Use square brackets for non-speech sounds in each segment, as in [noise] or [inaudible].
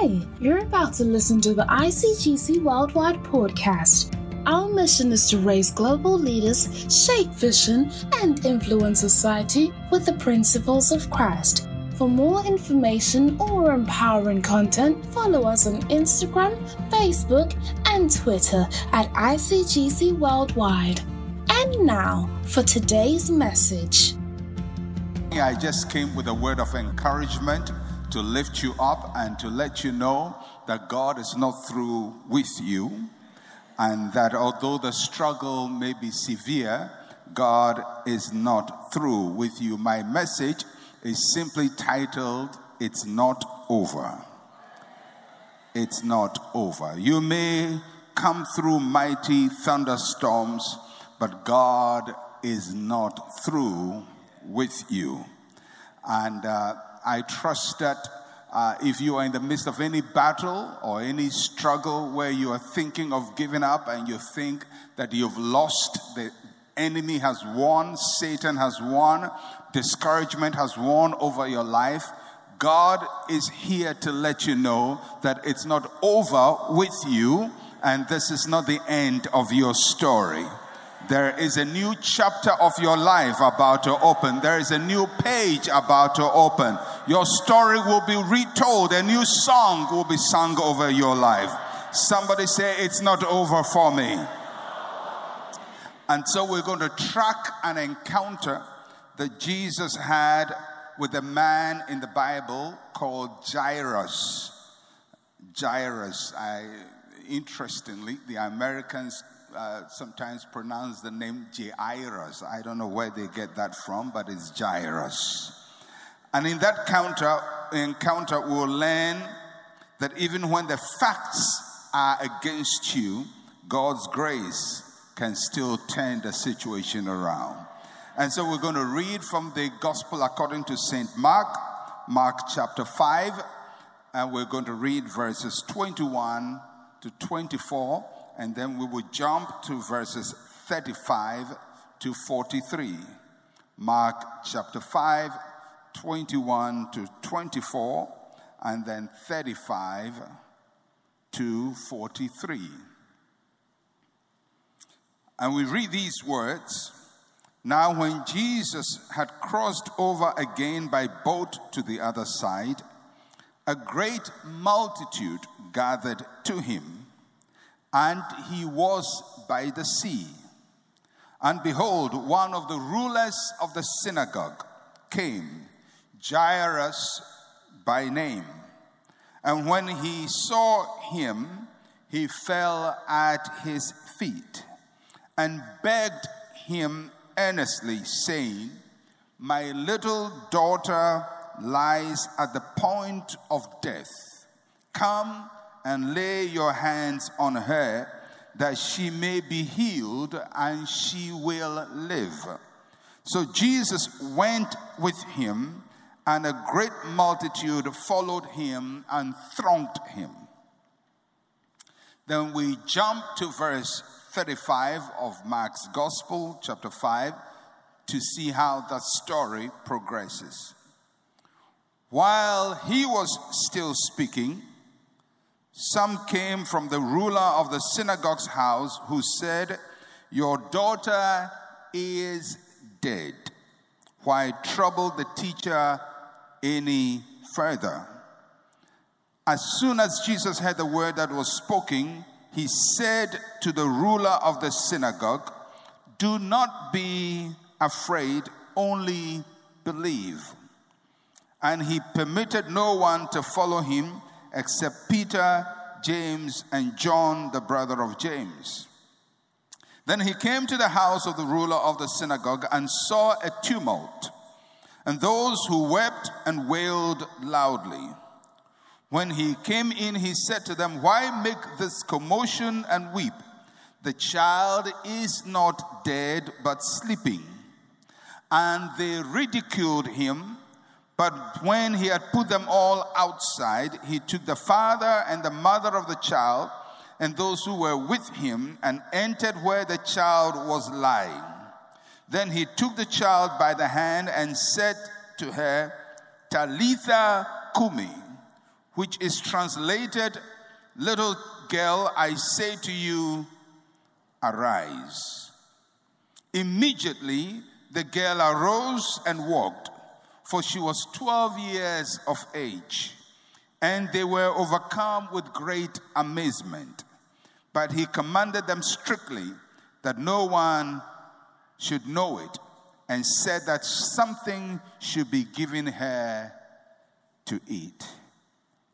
Hi, you're about to listen to the ICGC Worldwide podcast. Our mission is to raise global leaders, shape vision, and influence society with the principles of Christ. For more information or empowering content, follow us on Instagram, Facebook, and Twitter at ICGC Worldwide. And now for today's message. I just came with a word of encouragement to lift you up and to let you know that God is not through with you, and that although the struggle may be severe, God is not through with you. My message is simply titled, It's Not Over. It's not over. You may come through mighty thunderstorms, but God is not through with you. And uh, I trust that uh, if you are in the midst of any battle or any struggle where you are thinking of giving up and you think that you've lost, the enemy has won, Satan has won, discouragement has won over your life, God is here to let you know that it's not over with you and this is not the end of your story. There is a new chapter of your life about to open. There is a new page about to open. Your story will be retold. A new song will be sung over your life. Somebody say, It's not over for me. And so we're going to track an encounter that Jesus had with a man in the Bible called Jairus. Jairus. I, interestingly, the Americans uh, sometimes pronounce the name Jairus. I don't know where they get that from, but it's Jairus. And in that counter, encounter, we'll learn that even when the facts are against you, God's grace can still turn the situation around. And so we're going to read from the Gospel according to St. Mark, Mark chapter 5, and we're going to read verses 21 to 24 and then we will jump to verses 35 to 43. Mark chapter 5, 21 to 24, and then 35 to 43. And we read these words Now, when Jesus had crossed over again by boat to the other side, a great multitude gathered to him and he was by the sea. And behold, one of the rulers of the synagogue came, Jairus by name. And when he saw him, he fell at his feet and begged him earnestly, saying, My little daughter lies at the point of death. Come and lay your hands on her that she may be healed and she will live. So Jesus went with him, and a great multitude followed him and thronged him. Then we jump to verse 35 of Mark's Gospel, chapter 5, to see how that story progresses. While he was still speaking, some came from the ruler of the synagogue's house who said, Your daughter is dead. Why trouble the teacher any further? As soon as Jesus heard the word that was spoken, he said to the ruler of the synagogue, Do not be afraid, only believe. And he permitted no one to follow him except Peter, James, and John, the brother of James. Then he came to the house of the ruler of the synagogue and saw a tumult, and those who wept and wailed loudly. When he came in, he said to them, Why make this commotion and weep? The child is not dead, but sleeping. And they ridiculed him. But when he had put them all outside, he took the father and the mother of the child and those who were with him and entered where the child was lying. Then he took the child by the hand and said to her, Talitha Kumi, which is translated, Little girl, I say to you, arise. Immediately, the girl arose and walked, for she was 12 years of age. And they were overcome with great amazement. But he commanded them strictly that no one should know it, and said that something should be given her to eat.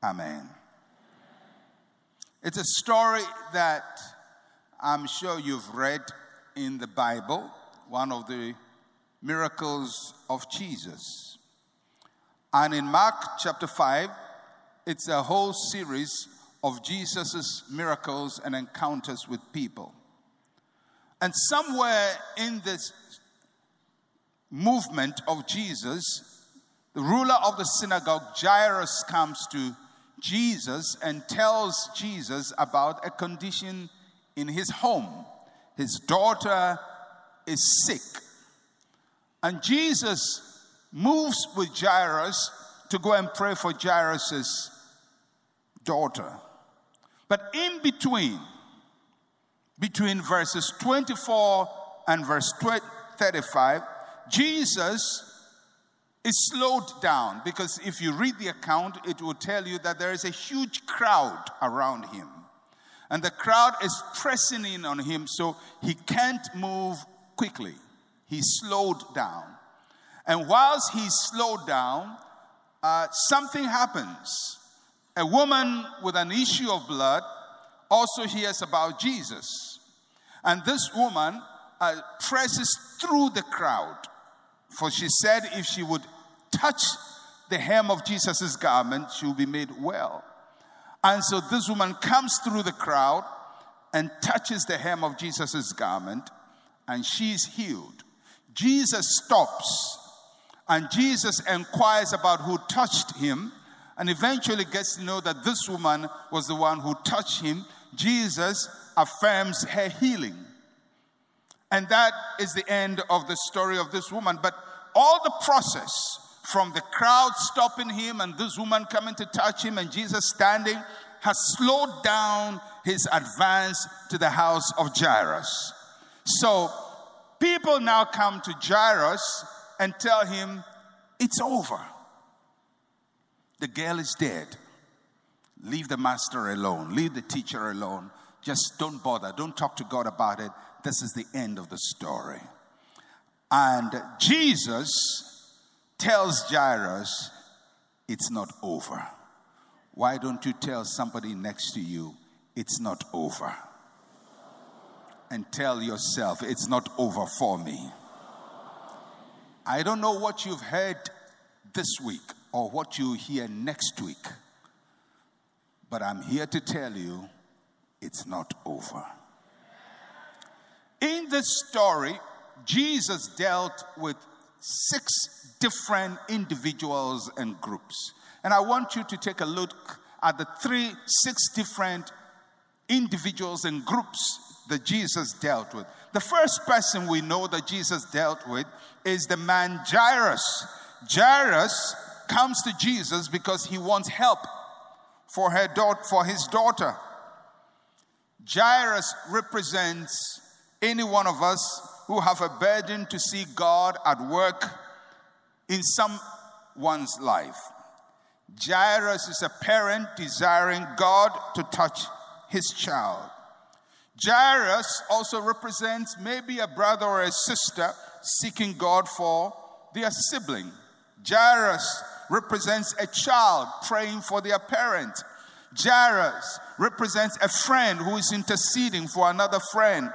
Amen. It's a story that I'm sure you've read in the Bible, one of the miracles of Jesus. And in Mark chapter 5, it's a whole series of Jesus' miracles and encounters with people. And somewhere in this movement of Jesus, the ruler of the synagogue, Jairus, comes to Jesus and tells Jesus about a condition in his home. His daughter is sick. And Jesus moves with Jairus to go and pray for Jairus' daughter. But in between, between verses 24 and verse 35, Jesus is slowed down because if you read the account, it will tell you that there is a huge crowd around him. And the crowd is pressing in on him, so he can't move quickly. He's slowed down. And whilst he's slowed down, uh, something happens. A woman with an issue of blood also hears about Jesus. And this woman uh, presses through the crowd. For she said if she would touch the hem of Jesus' garment, she will be made well. And so this woman comes through the crowd and touches the hem of Jesus' garment, and she's healed. Jesus stops and Jesus inquires about who touched him and eventually gets to know that this woman was the one who touched him. Jesus affirms her healing. And that is the end of the story of this woman. But all the process from the crowd stopping him and this woman coming to touch him and Jesus standing has slowed down his advance to the house of Jairus. So people now come to Jairus and tell him, It's over. The girl is dead. Leave the master alone, leave the teacher alone. Just don't bother. Don't talk to God about it. This is the end of the story. And Jesus tells Jairus, It's not over. Why don't you tell somebody next to you, It's not over? And tell yourself, It's not over for me. I don't know what you've heard this week or what you hear next week, but I'm here to tell you it's not over. In this story, Jesus dealt with six different individuals and groups. And I want you to take a look at the three, six different individuals and groups that Jesus dealt with. The first person we know that Jesus dealt with is the man Jairus. Jairus comes to Jesus because he wants help for her for his daughter. Jairus represents any one of us who have a burden to see God at work in someone's life. Jairus is a parent desiring God to touch his child. Jairus also represents maybe a brother or a sister seeking God for their sibling. Jairus represents a child praying for their parent. Jairus represents a friend who is interceding for another friend.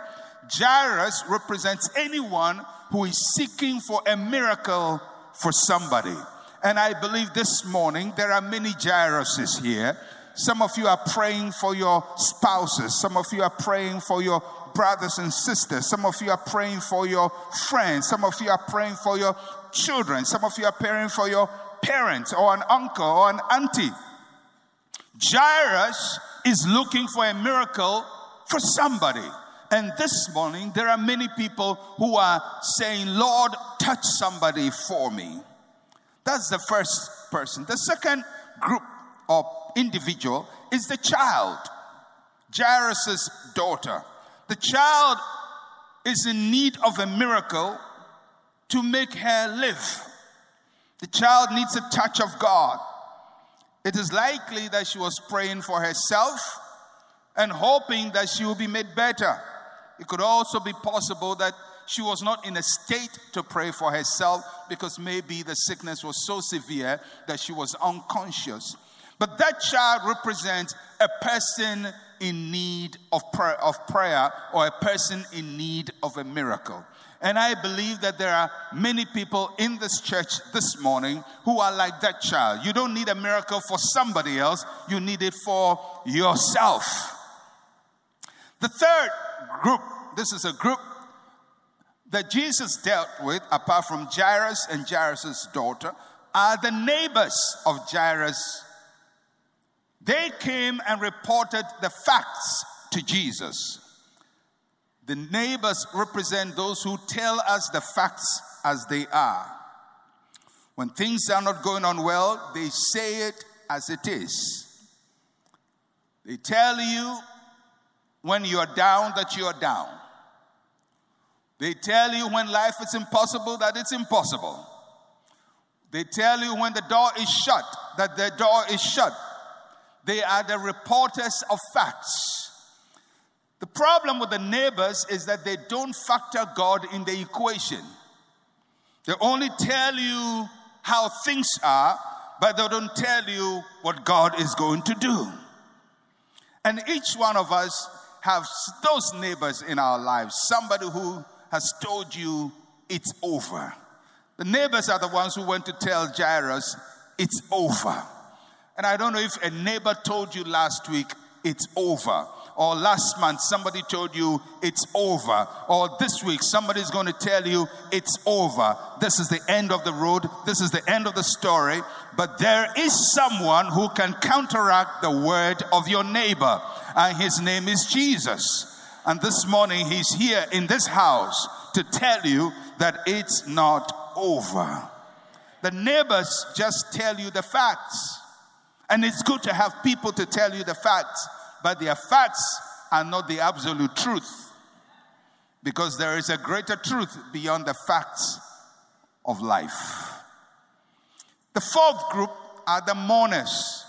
Jairus represents anyone who is seeking for a miracle for somebody. And I believe this morning there are many Jairuses here. Some of you are praying for your spouses. Some of you are praying for your brothers and sisters. Some of you are praying for your friends. Some of you are praying for your children. Some of you are praying for your parents or an uncle or an auntie. Jairus is looking for a miracle for somebody. And this morning, there are many people who are saying, Lord, touch somebody for me. That's the first person. The second group or individual is the child, Jairus' daughter. The child is in need of a miracle to make her live. The child needs a touch of God. It is likely that she was praying for herself and hoping that she will be made better. It could also be possible that she was not in a state to pray for herself because maybe the sickness was so severe that she was unconscious. But that child represents a person in need of prayer, of prayer or a person in need of a miracle. And I believe that there are many people in this church this morning who are like that child. You don't need a miracle for somebody else, you need it for yourself. The third group, this is a group that Jesus dealt with, apart from Jairus and Jairus' daughter, are the neighbors of Jairus. They came and reported the facts to Jesus. The neighbors represent those who tell us the facts as they are. When things are not going on well, they say it as it is. They tell you when you are down that you are down. They tell you when life is impossible that it's impossible. They tell you when the door is shut that the door is shut. They are the reporters of facts. The problem with the neighbors is that they don't factor God in the equation. They only tell you how things are, but they don't tell you what God is going to do. And each one of us have those neighbors in our lives, somebody who has told you it's over. The neighbors are the ones who went to tell Jairus it's over. And I don't know if a neighbor told you last week it's over. Or last month somebody told you it's over. Or this week somebody's going to tell you it's over. This is the end of the road. This is the end of the story. But there is someone who can counteract the word of your neighbor. And his name is Jesus. And this morning, he's here in this house to tell you that it's not over. The neighbors just tell you the facts. And it's good to have people to tell you the facts, but their facts are not the absolute truth. Because there is a greater truth beyond the facts of life. The fourth group are the mourners.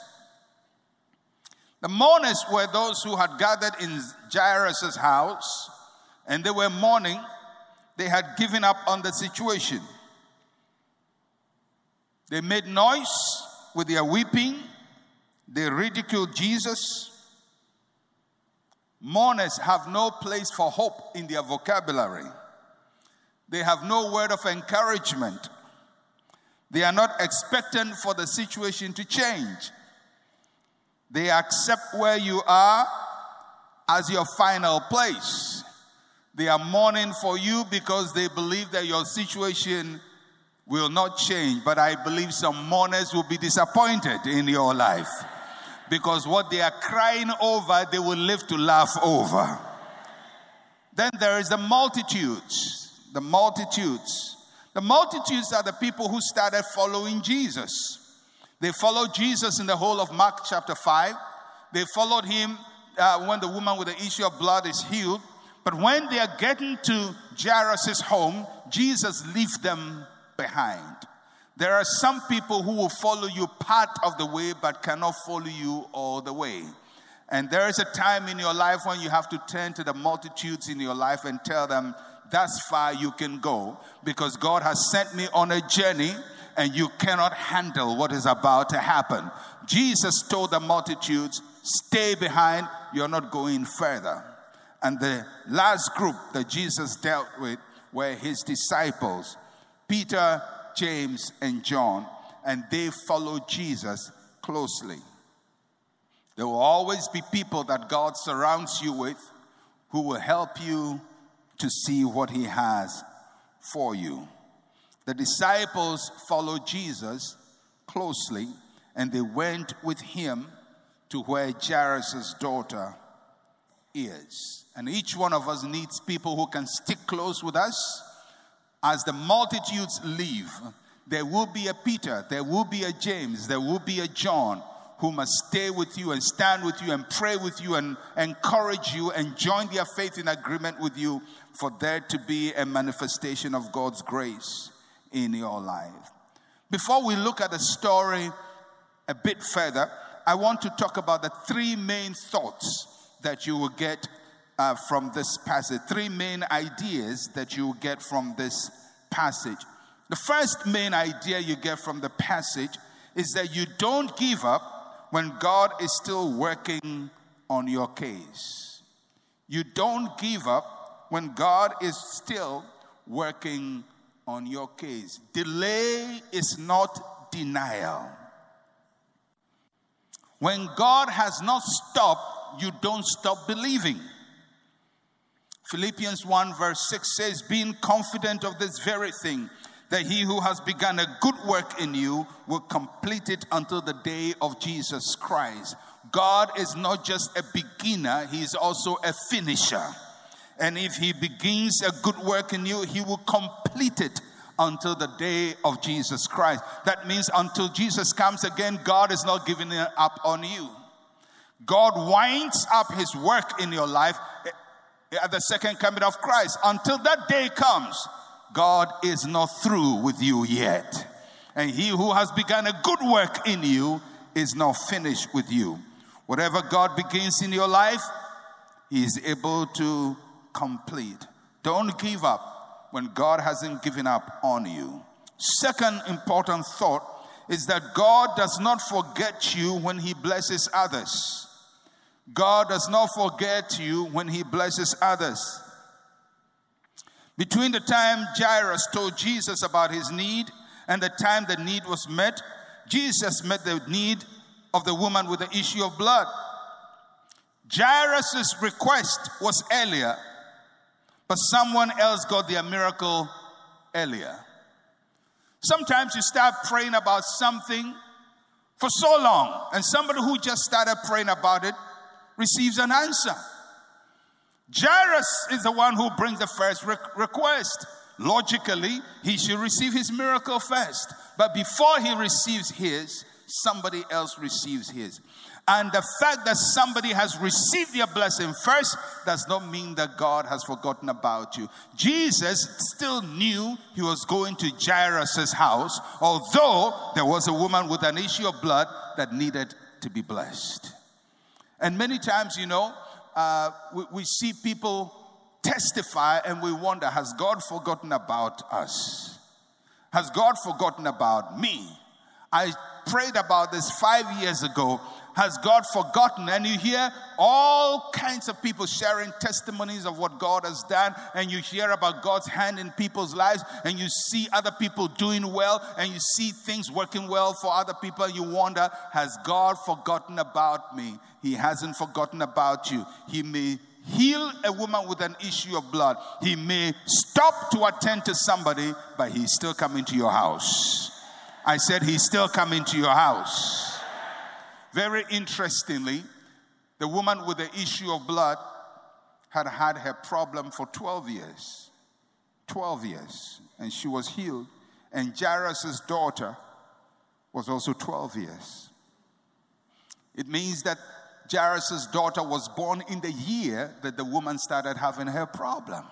The mourners were those who had gathered in Jairus' house and they were mourning. They had given up on the situation. They made noise with their weeping. They ridiculed Jesus. Mourners have no place for hope in their vocabulary. They have no word of encouragement. They are not expectant for the situation to change. They accept where you are as your final place. They are mourning for you because they believe that your situation will not change. But I believe some mourners will be disappointed in your life because what they are crying over, they will live to laugh over. Then there is the multitudes. The multitudes. The multitudes are the people who started following Jesus. They followed Jesus in the whole of Mark chapter 5. They followed him uh, when the woman with the issue of blood is healed. But when they are getting to Jairus' home, Jesus leaves them behind. There are some people who will follow you part of the way but cannot follow you all the way. And there is a time in your life when you have to turn to the multitudes in your life and tell them, that's far you can go because God has sent me on a journey and you cannot handle what is about to happen. Jesus told the multitudes, Stay behind, you're not going further. And the last group that Jesus dealt with were his disciples, Peter, James, and John, and they followed Jesus closely. There will always be people that God surrounds you with who will help you to see what he has for you. The disciples followed Jesus closely and they went with him to where Jairus' daughter is. And each one of us needs people who can stick close with us. As the multitudes leave, there will be a Peter, there will be a James, there will be a John who must stay with you and stand with you and pray with you and encourage you and join their faith in agreement with you for there to be a manifestation of God's grace in your life. Before we look at the story a bit further, I want to talk about the three main thoughts that you will get uh, from this passage, three main ideas that you get from this passage. The first main idea you get from the passage is that you don't give up when God is still working on your case. You don't give up when God is still working on your case. Delay is not denial. When God has not stopped, you don't stop believing. Philippians 1 verse 6 says, Being confident of this very thing, that he who has begun a good work in you will complete it until the day of Jesus Christ. God is not just a beginner, he is also a finisher. And if he begins a good work in you, he will complete it until the day of Jesus Christ. That means until Jesus comes again, God is not giving up on you. God winds up his work in your life at the second coming of Christ. Until that day comes, God is not through with you yet. And he who has begun a good work in you is not finished with you. Whatever God begins in your life, he is able to complete. Don't give up when God hasn't given up on you. Second important thought is that God does not forget you when he blesses others. God does not forget you when he blesses others. Between the time Jairus told Jesus about his need and the time the need was met, Jesus met the need of the woman with the issue of blood. Jairus' request was earlier, but someone else got their miracle earlier. Sometimes you start praying about something for so long, and somebody who just started praying about it receives an answer. Jairus is the one who brings the first request. Logically, he should receive his miracle first. But before he receives his, somebody else receives his. And the fact that somebody has received your blessing first does not mean that God has forgotten about you. Jesus still knew he was going to Jairus' house, although there was a woman with an issue of blood that needed to be blessed. And many times, you know, uh, we, we see people testify and we wonder has God forgotten about us? Has God forgotten about me? I prayed about this five years ago has God forgotten? And you hear all kinds of people sharing testimonies of what God has done, and you hear about God's hand in people's lives, and you see other people doing well, and you see things working well for other people. You wonder, has God forgotten about me? He hasn't forgotten about you. He may heal a woman with an issue of blood. He may stop to attend to somebody, but he's still coming to your house. I said, He's still coming to your house. Very interestingly, the woman with the issue of blood had had her problem for 12 years. 12 years. And she was healed. And Jairus' daughter was also 12 years. It means that Jairus' daughter was born in the year that the woman started having her problem.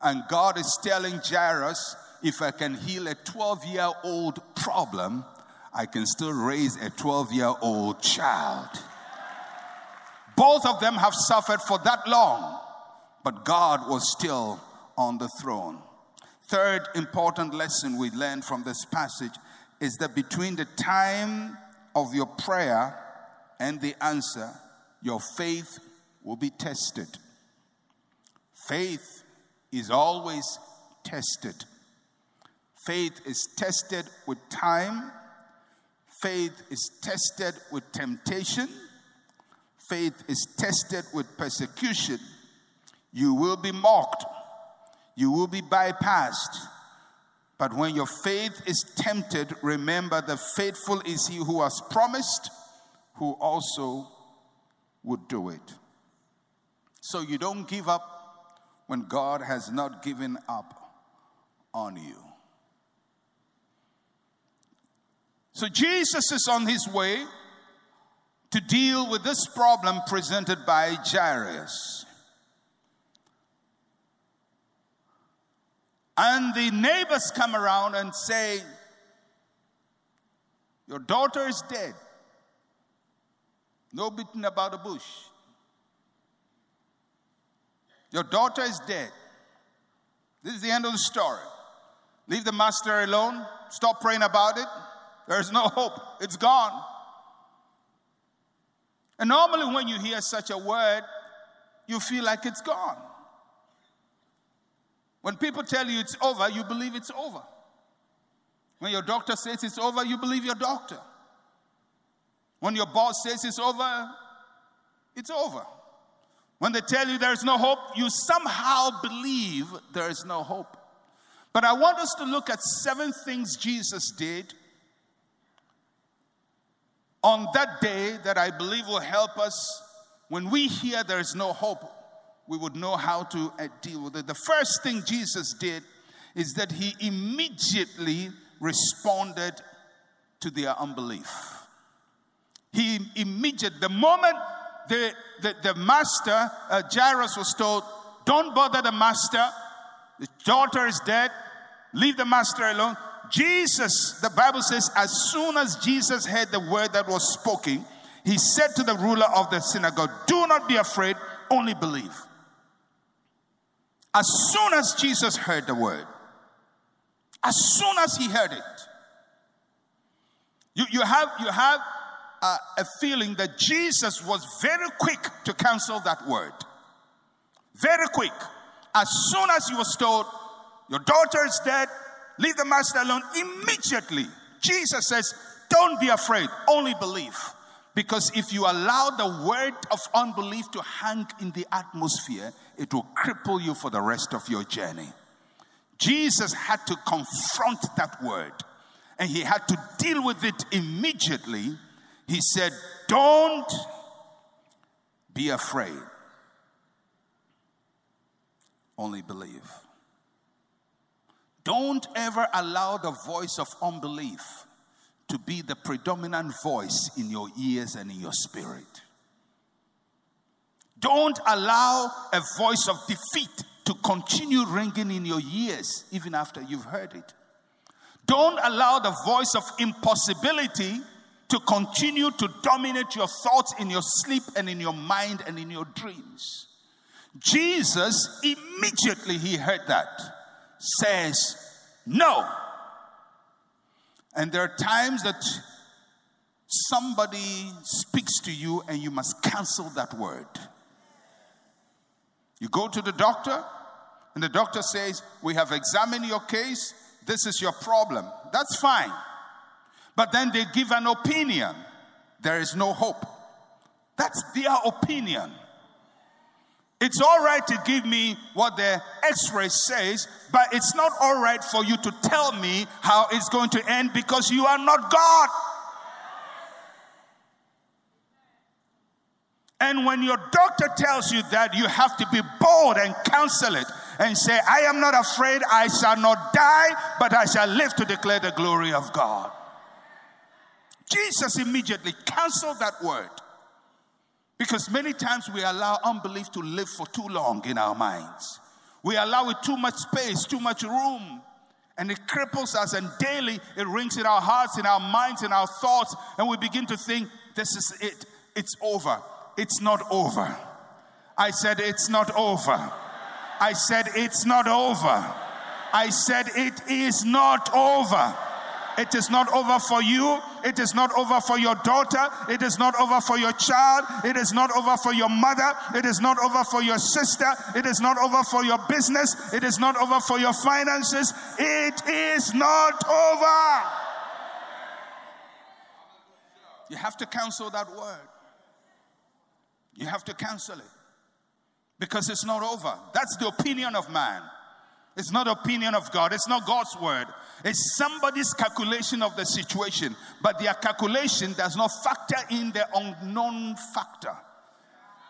And God is telling Jairus, if I can heal a 12 year old problem, I can still raise a 12 year old child. Both of them have suffered for that long, but God was still on the throne. Third important lesson we learn from this passage is that between the time of your prayer and the answer, your faith will be tested. Faith is always tested. Faith is tested with time Faith is tested with temptation. Faith is tested with persecution. You will be mocked. You will be bypassed. But when your faith is tempted, remember the faithful is he who has promised, who also would do it. So you don't give up when God has not given up on you. So Jesus is on his way to deal with this problem presented by Jairus. And the neighbors come around and say, Your daughter is dead. No beating about the bush. Your daughter is dead. This is the end of the story. Leave the master alone. Stop praying about it. There's no hope. It's gone. And normally, when you hear such a word, you feel like it's gone. When people tell you it's over, you believe it's over. When your doctor says it's over, you believe your doctor. When your boss says it's over, it's over. When they tell you there's no hope, you somehow believe there is no hope. But I want us to look at seven things Jesus did on that day that I believe will help us when we hear there is no hope, we would know how to uh, deal with it. The first thing Jesus did is that he immediately responded to their unbelief. He immediately, the moment the, the, the master, uh, Jairus, was told, Don't bother the master, the daughter is dead, leave the master alone. Jesus, the Bible says, as soon as Jesus heard the word that was spoken, he said to the ruler of the synagogue, Do not be afraid, only believe. As soon as Jesus heard the word, as soon as he heard it, you, you have, you have a, a feeling that Jesus was very quick to cancel that word. Very quick. As soon as he was told, Your daughter is dead, leave the master alone, immediately Jesus says, Don't be afraid, only believe. Because if you allow the word of unbelief to hang in the atmosphere, it will cripple you for the rest of your journey. Jesus had to confront that word and he had to deal with it immediately he said, Don't be afraid, only believe. Don't ever allow the voice of unbelief to be the predominant voice in your ears and in your spirit. Don't allow a voice of defeat to continue ringing in your ears even after you've heard it. Don't allow the voice of impossibility to continue to dominate your thoughts in your sleep and in your mind and in your dreams. Jesus, immediately he heard that, says, No. And there are times that somebody speaks to you and you must cancel that word. You go to the doctor, and the doctor says, We have examined your case, this is your problem. That's fine. But then they give an opinion. There is no hope. That's their opinion. It's all right to give me what the x ray says, but it's not all right for you to tell me how it's going to end because you are not God. And when your doctor tells you that, you have to be bold and counsel it and say, I am not afraid, I shall not die, but I shall live to declare the glory of God. Jesus immediately canceled that word. Because many times we allow unbelief to live for too long in our minds. We allow it too much space, too much room, and it cripples us. And daily it rings in our hearts, in our minds, in our thoughts, and we begin to think, This is it, it's over. It's not over. I said, It's not over. I said, It's not over. I said, It is not over. It is not over for you. It is not over for your daughter. It is not over for your child. It is not over for your mother. It is not over for your sister. It is not over for your business. It is not over for your finances. It is not over. You have to cancel that word. You have to cancel it because it's not over. That's the opinion of man. It's not opinion of God. It's not God's word. It's somebody's calculation of the situation. But their calculation does not factor in the unknown factor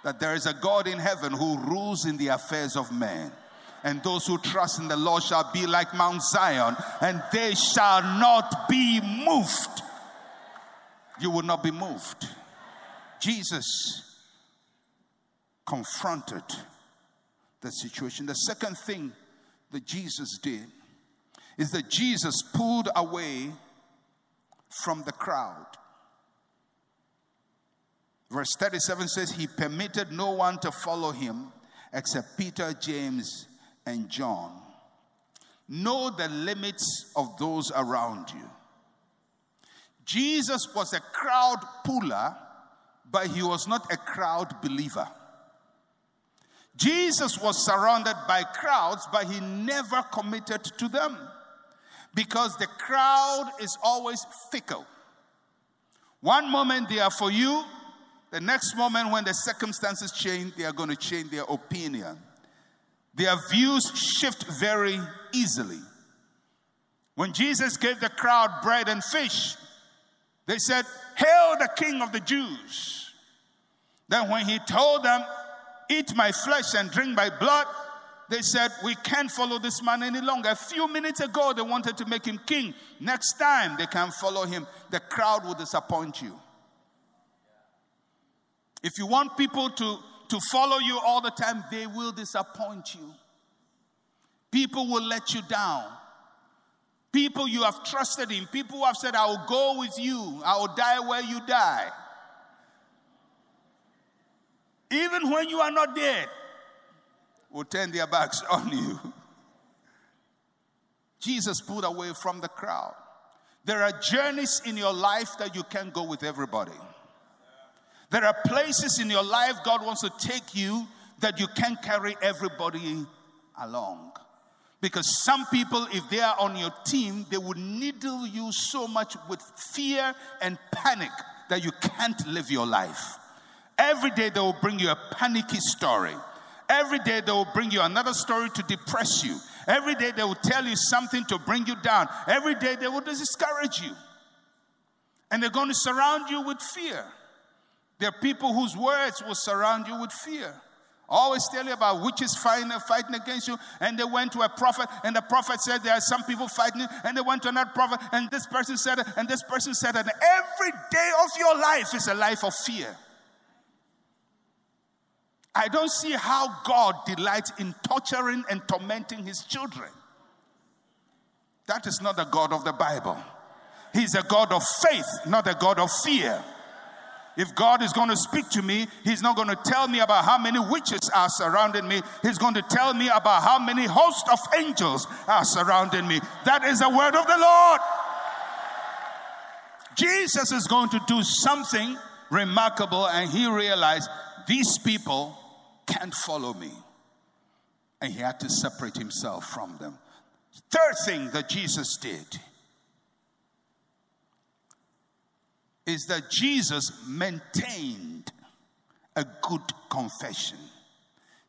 that there is a God in heaven who rules in the affairs of men. And those who trust in the Lord shall be like Mount Zion, and they shall not be moved. You will not be moved. Jesus confronted the situation. The second thing that Jesus did is that Jesus pulled away from the crowd. Verse 37 says, He permitted no one to follow him except Peter, James, and John. Know the limits of those around you. Jesus was a crowd puller, but he was not a crowd believer. Jesus was surrounded by crowds, but he never committed to them because the crowd is always fickle. One moment they are for you, the next moment, when the circumstances change, they are going to change their opinion. Their views shift very easily. When Jesus gave the crowd bread and fish, they said, Hail the King of the Jews. Then, when he told them, Eat my flesh and drink my blood, they said, We can't follow this man any longer. A few minutes ago, they wanted to make him king. Next time, they can follow him. The crowd will disappoint you. If you want people to, to follow you all the time, they will disappoint you. People will let you down. People you have trusted in, people who have said, I will go with you, I will die where you die. Even when you are not dead, will turn their backs [laughs] on you. Jesus pulled away from the crowd. There are journeys in your life that you can't go with everybody. There are places in your life God wants to take you that you can't carry everybody along. Because some people, if they are on your team, they would needle you so much with fear and panic that you can't live your life. Every day they will bring you a panicky story. Every day they will bring you another story to depress you. Every day they will tell you something to bring you down. Every day they will discourage you. And they're going to surround you with fear. There are people whose words will surround you with fear. Always tell you about witches fighting, fighting against you. And they went to a prophet, and the prophet said there are some people fighting. And they went to another prophet, and this person said it, and this person said it. And every day of your life is a life of fear. I don't see how God delights in torturing and tormenting his children. That is not the God of the Bible. He's a God of faith, not a God of fear. If God is going to speak to me, He's not going to tell me about how many witches are surrounding me. He's going to tell me about how many hosts of angels are surrounding me. That is the word of the Lord. Jesus is going to do something remarkable, and He realized these people can't follow me. And He had to separate Himself from them. Third thing that Jesus did is that Jesus maintained a good confession.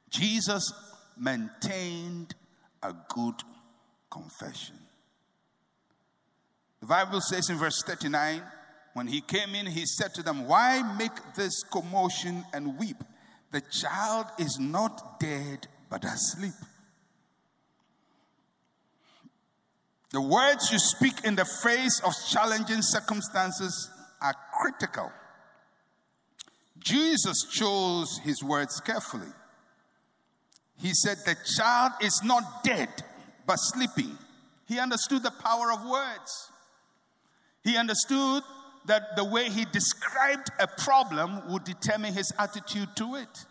Jesus maintained a good confession. The Bible says in verse 39 when he came in, he said to them, Why make this commotion and weep? The child is not dead, but asleep. The words you speak in the face of challenging circumstances are critical. Jesus chose his words carefully. He said, The child is not dead, but sleeping. He understood the power of words. He understood that the way he described a problem would determine his attitude to it.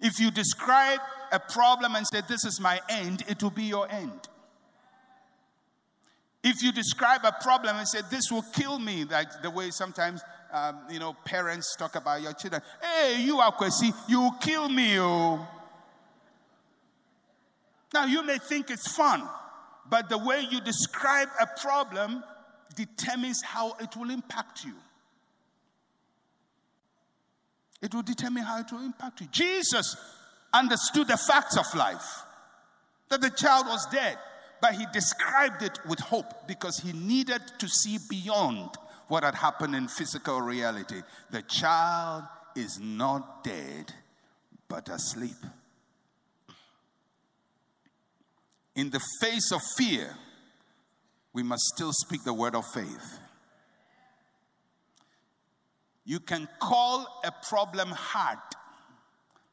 If you describe a problem and say, This is my end, it will be your end. If you describe a problem and say, This will kill me, like the way sometimes um, you know parents talk about your children, hey, you are crazy, you will kill me. Oh. Now you may think it's fun, but the way you describe a problem determines how it will impact you. It will determine how it will impact you. Jesus understood the facts of life that the child was dead but he described it with hope because he needed to see beyond what had happened in physical reality. The child is not dead, but asleep. In the face of fear, we must still speak the word of faith. You can call a problem hard,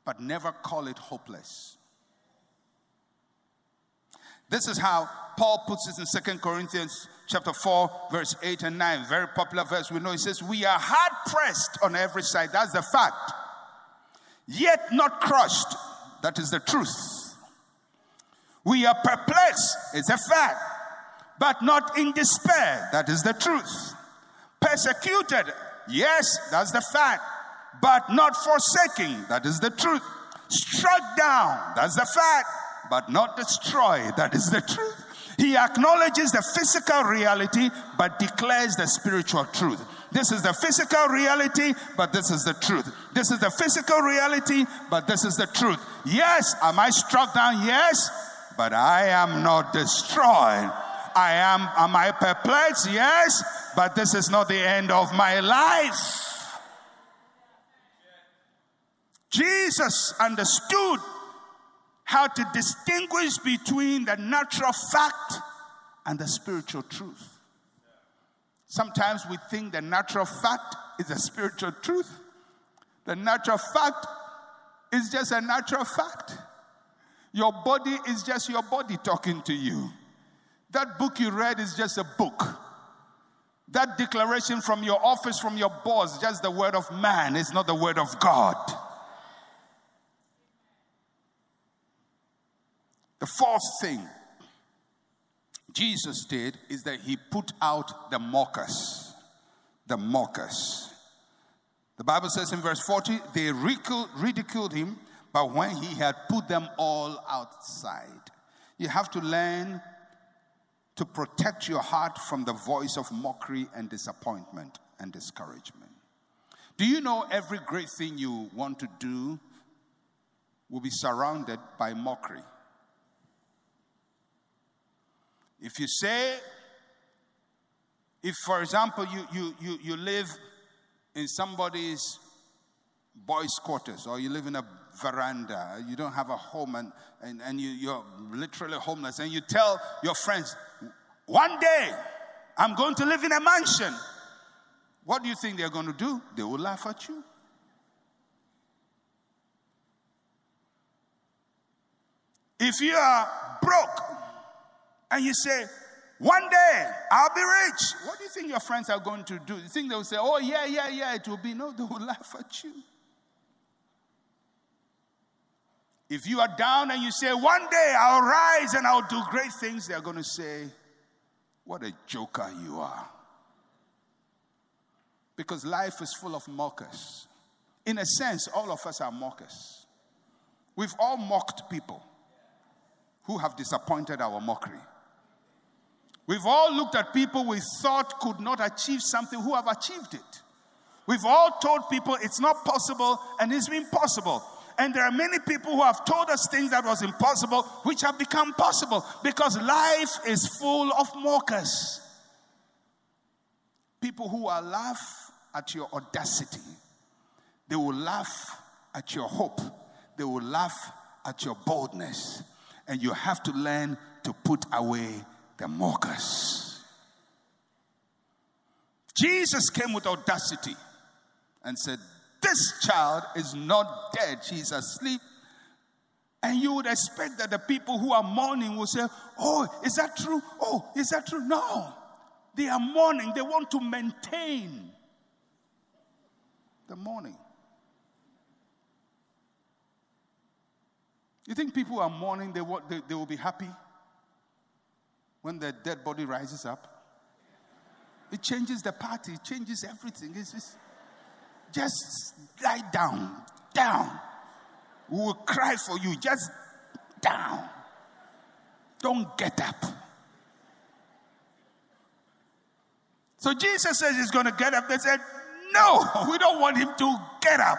but never call it hopeless. This is how Paul puts it in Second Corinthians chapter 4, verse 8 and 9. Very popular verse. We know he says, We are hard pressed on every side. That's the fact. Yet not crushed. That is the truth. We are perplexed. It's a fact. But not in despair. That is the truth. Persecuted. Yes, that's the fact. But not forsaking. That is the truth. Struck down. That's the fact but not destroyed. That is the truth. He acknowledges the physical reality, but declares the spiritual truth. This is the physical reality, but this is the truth. This is the physical reality, but this is the truth. Yes, am I struck down? Yes, but I am not destroyed. I am, am I perplexed? Yes, but this is not the end of my life. Jesus understood how to distinguish between the natural fact and the spiritual truth. Sometimes we think the natural fact is a spiritual truth. The natural fact is just a natural fact. Your body is just your body talking to you. That book you read is just a book. That declaration from your office, from your boss, just the word of man, it's not the word of God. The fourth thing Jesus did is that he put out the mockers. The mockers. The Bible says in verse 40, they ridiculed him, but when he had put them all outside, you have to learn to protect your heart from the voice of mockery and disappointment and discouragement. Do you know every great thing you want to do will be surrounded by mockery? If you say, if for example you, you, you, you live in somebody's boys' quarters or you live in a veranda, you don't have a home and, and, and you, you're literally homeless, and you tell your friends, one day I'm going to live in a mansion. What do you think they're going to do? They will laugh at you. If you are broke, and you say, one day I'll be rich. What do you think your friends are going to do? You think they'll say, oh, yeah, yeah, yeah, it will be? No, they will laugh at you. If you are down and you say, one day I'll rise and I'll do great things, they're going to say, what a joker you are. Because life is full of mockers. In a sense, all of us are mockers. We've all mocked people who have disappointed our mockery. We've all looked at people we thought could not achieve something who have achieved it. We've all told people it's not possible and it's been possible. And there are many people who have told us things that was impossible, which have become possible because life is full of mockers. People who will laugh at your audacity, they will laugh at your hope, they will laugh at your boldness. And you have to learn to put away the mockers. Jesus came with audacity and said, This child is not dead, she's asleep. And you would expect that the people who are mourning will say, Oh, is that true? Oh, is that true? No. They are mourning, they want to maintain the mourning. You think people are mourning, they, they, they will be happy? when the dead body rises up. It changes the party, it changes everything. It's just, just lie down, down. We will cry for you, just down. Don't get up. So Jesus says he's going to get up. They said, No, [laughs] we don't want him to get up.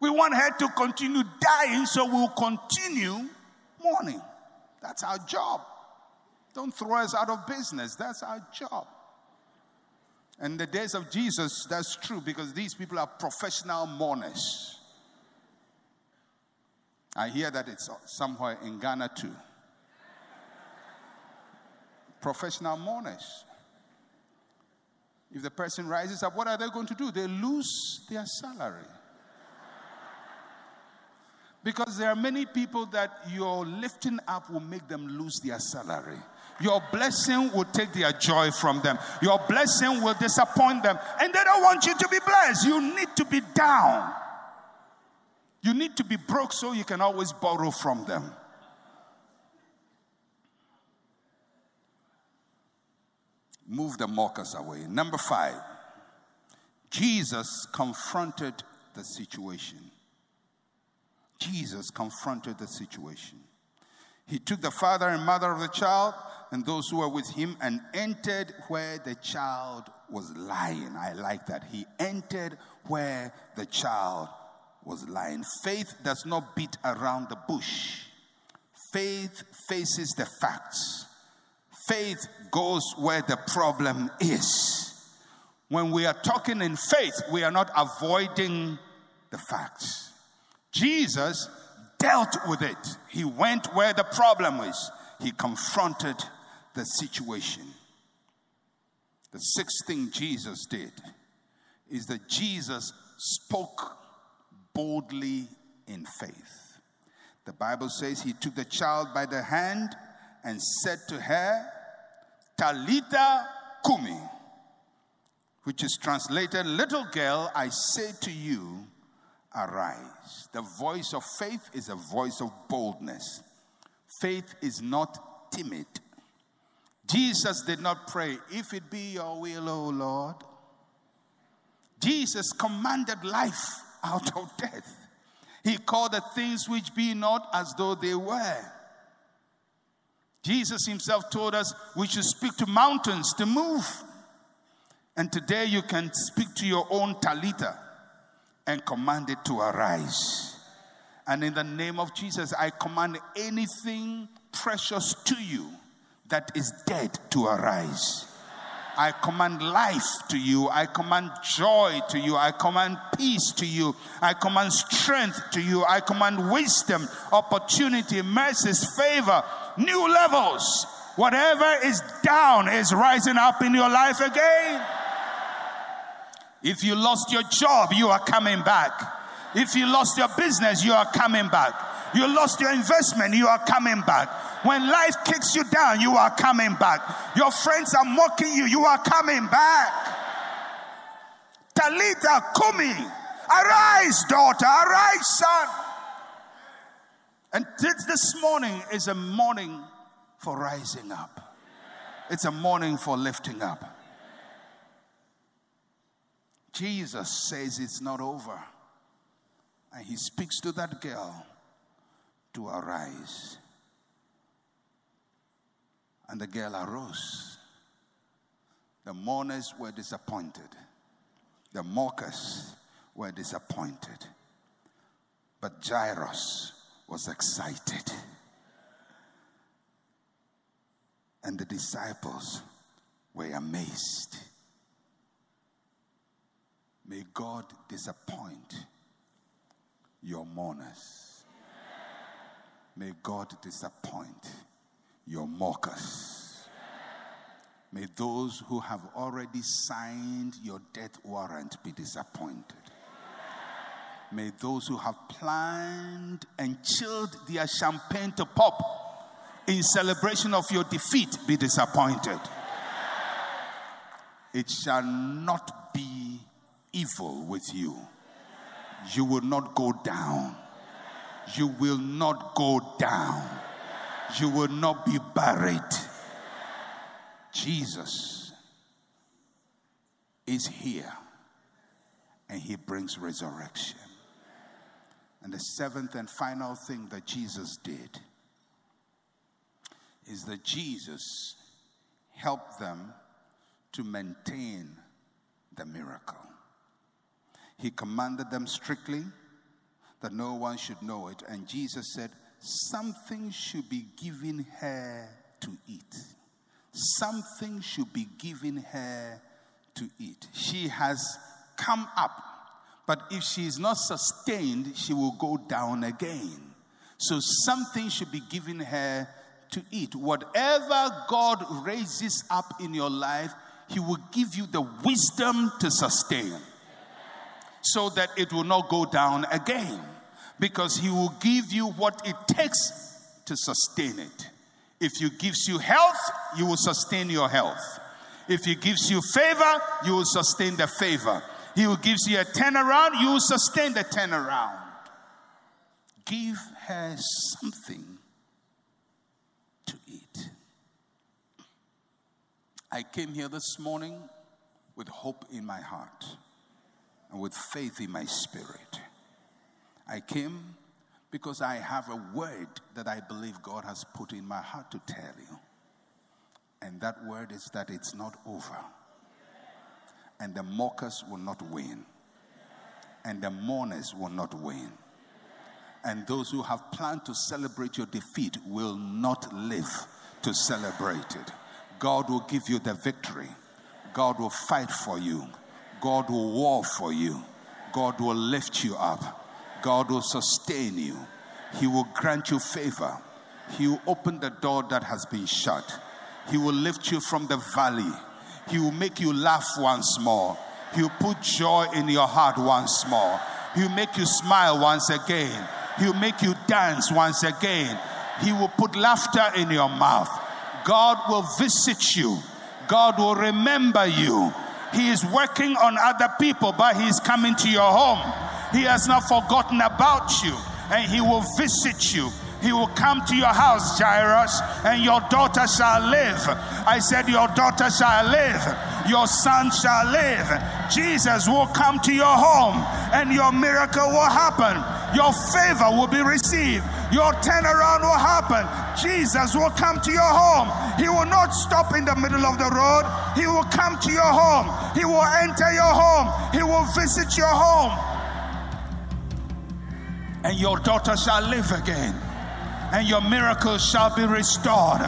We want her to continue dying, so we'll continue mourning. That's our job. Don't throw us out of business. That's our job. In the days of Jesus, that's true because these people are professional mourners. I hear that it's somewhere in Ghana too. Professional mourners. If the person rises up, what are they going to do? They lose their salary. Because there are many people that your lifting up will make them lose their salary. Your blessing will take their joy from them. Your blessing will disappoint them. And they don't want you to be blessed. You need to be down. You need to be broke so you can always borrow from them. Move the mockers away. Number five, Jesus confronted the situation. Jesus confronted the situation. He took the father and mother of the child and those who were with him and entered where the child was lying. I like that. He entered where the child was lying. Faith does not beat around the bush, faith faces the facts. Faith goes where the problem is. When we are talking in faith, we are not avoiding the facts. Jesus dealt with it. He went where the problem is. He confronted the situation. The sixth thing Jesus did is that Jesus spoke boldly in faith. The Bible says he took the child by the hand and said to her, Talitha Kumi, which is translated, Little girl, I say to you, arise. The voice of faith is a voice of boldness. Faith is not timid. Jesus did not pray, If it be your will, O Lord. Jesus commanded life out of death. He called the things which be not as though they were. Jesus himself told us we should speak to mountains to move. And today you can speak to your own Talitha and command it to arise. And in the name of Jesus, I command anything precious to you that is dead to arise. I command life to you. I command joy to you. I command peace to you. I command strength to you. I command wisdom, opportunity, mercies, favor, new levels. Whatever is down is rising up in your life again. If you lost your job, you are coming back. If you lost your business, you are coming back. You lost your investment, you are coming back. When life kicks you down, you are coming back. Your friends are mocking you, you are coming back. Talitha Kumi, arise, daughter, arise, son. And this morning is a morning for rising up. It's a morning for lifting up. Jesus says it's not over. And he speaks to that girl to arise. And the girl arose. The mourners were disappointed, the mockers were disappointed. But Jairus was excited. And the disciples were amazed. May God disappoint your mourners. May God disappoint your mockers. May those who have already signed your death warrant be disappointed. May those who have planned and chilled their champagne to pop in celebration of your defeat be disappointed. It shall not be evil with you. You will not go down. You will not go down you will not be buried. Jesus is here and he brings resurrection. And the seventh and final thing that Jesus did is that Jesus helped them to maintain the miracle. He commanded them strictly that no one should know it. And Jesus said, something should be given her to eat. Something should be given her to eat. She has come up, but if she is not sustained, she will go down again. So something should be given her to eat. Whatever God raises up in your life, He will give you the wisdom to sustain so that it will not go down again. Because He will give you what it takes to sustain it. If He gives you health, you will sustain your health. If He gives you favor, you will sustain the favor. He will gives you a turnaround, you will sustain the turnaround. Give her something to eat. I came here this morning with hope in my heart and with faith in my spirit. I came because I have a word that I believe God has put in my heart to tell you. And that word is that it's not over. And the mockers will not win. And the mourners will not win. And those who have planned to celebrate your defeat will not live to celebrate it. God will give you the victory. God will fight for you. God will war for you. God will lift you up. God will sustain you. He will grant you favor. He will open the door that has been shut. He will lift you from the valley. He will make you laugh once more. He will put joy in your heart once more. He will make you smile once again. He will make you dance once again. He will put laughter in your mouth. God will visit you. God will remember you. He is working on other people, but He is coming to your home. He has not forgotten about you, and He will visit you. He will come to your house, Jairus, and your daughter shall live. I said, Your daughter shall live. Your son shall live. Jesus will come to your home, and your miracle will happen. Your favor will be received. Your turnaround will happen. Jesus will come to your home. He will not stop in the middle of the road. He will come to your home. He will enter your home. He will visit your home. And your daughter shall live again and your miracles shall be restored.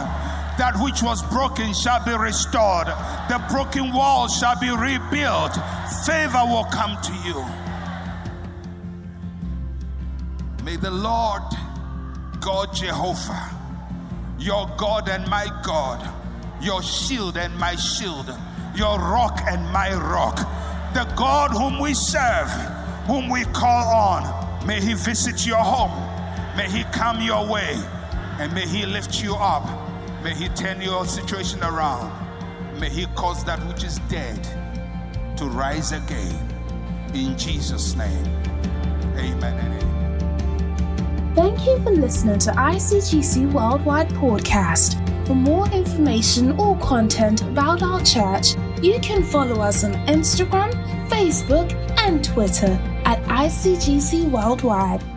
That which was broken shall be restored. The broken walls shall be rebuilt. Favor will come to you. May the Lord God Jehovah, your God and my God, your shield and my shield, your rock and my rock, the God whom we serve, whom we call on, may he visit your home May He come your way and may He lift you up. May He turn your situation around. May He cause that which is dead to rise again. In Jesus' name, amen and amen. Thank you for listening to ICGC Worldwide Podcast. For more information or content about our church, you can follow us on Instagram, Facebook, and Twitter at ICGC Worldwide.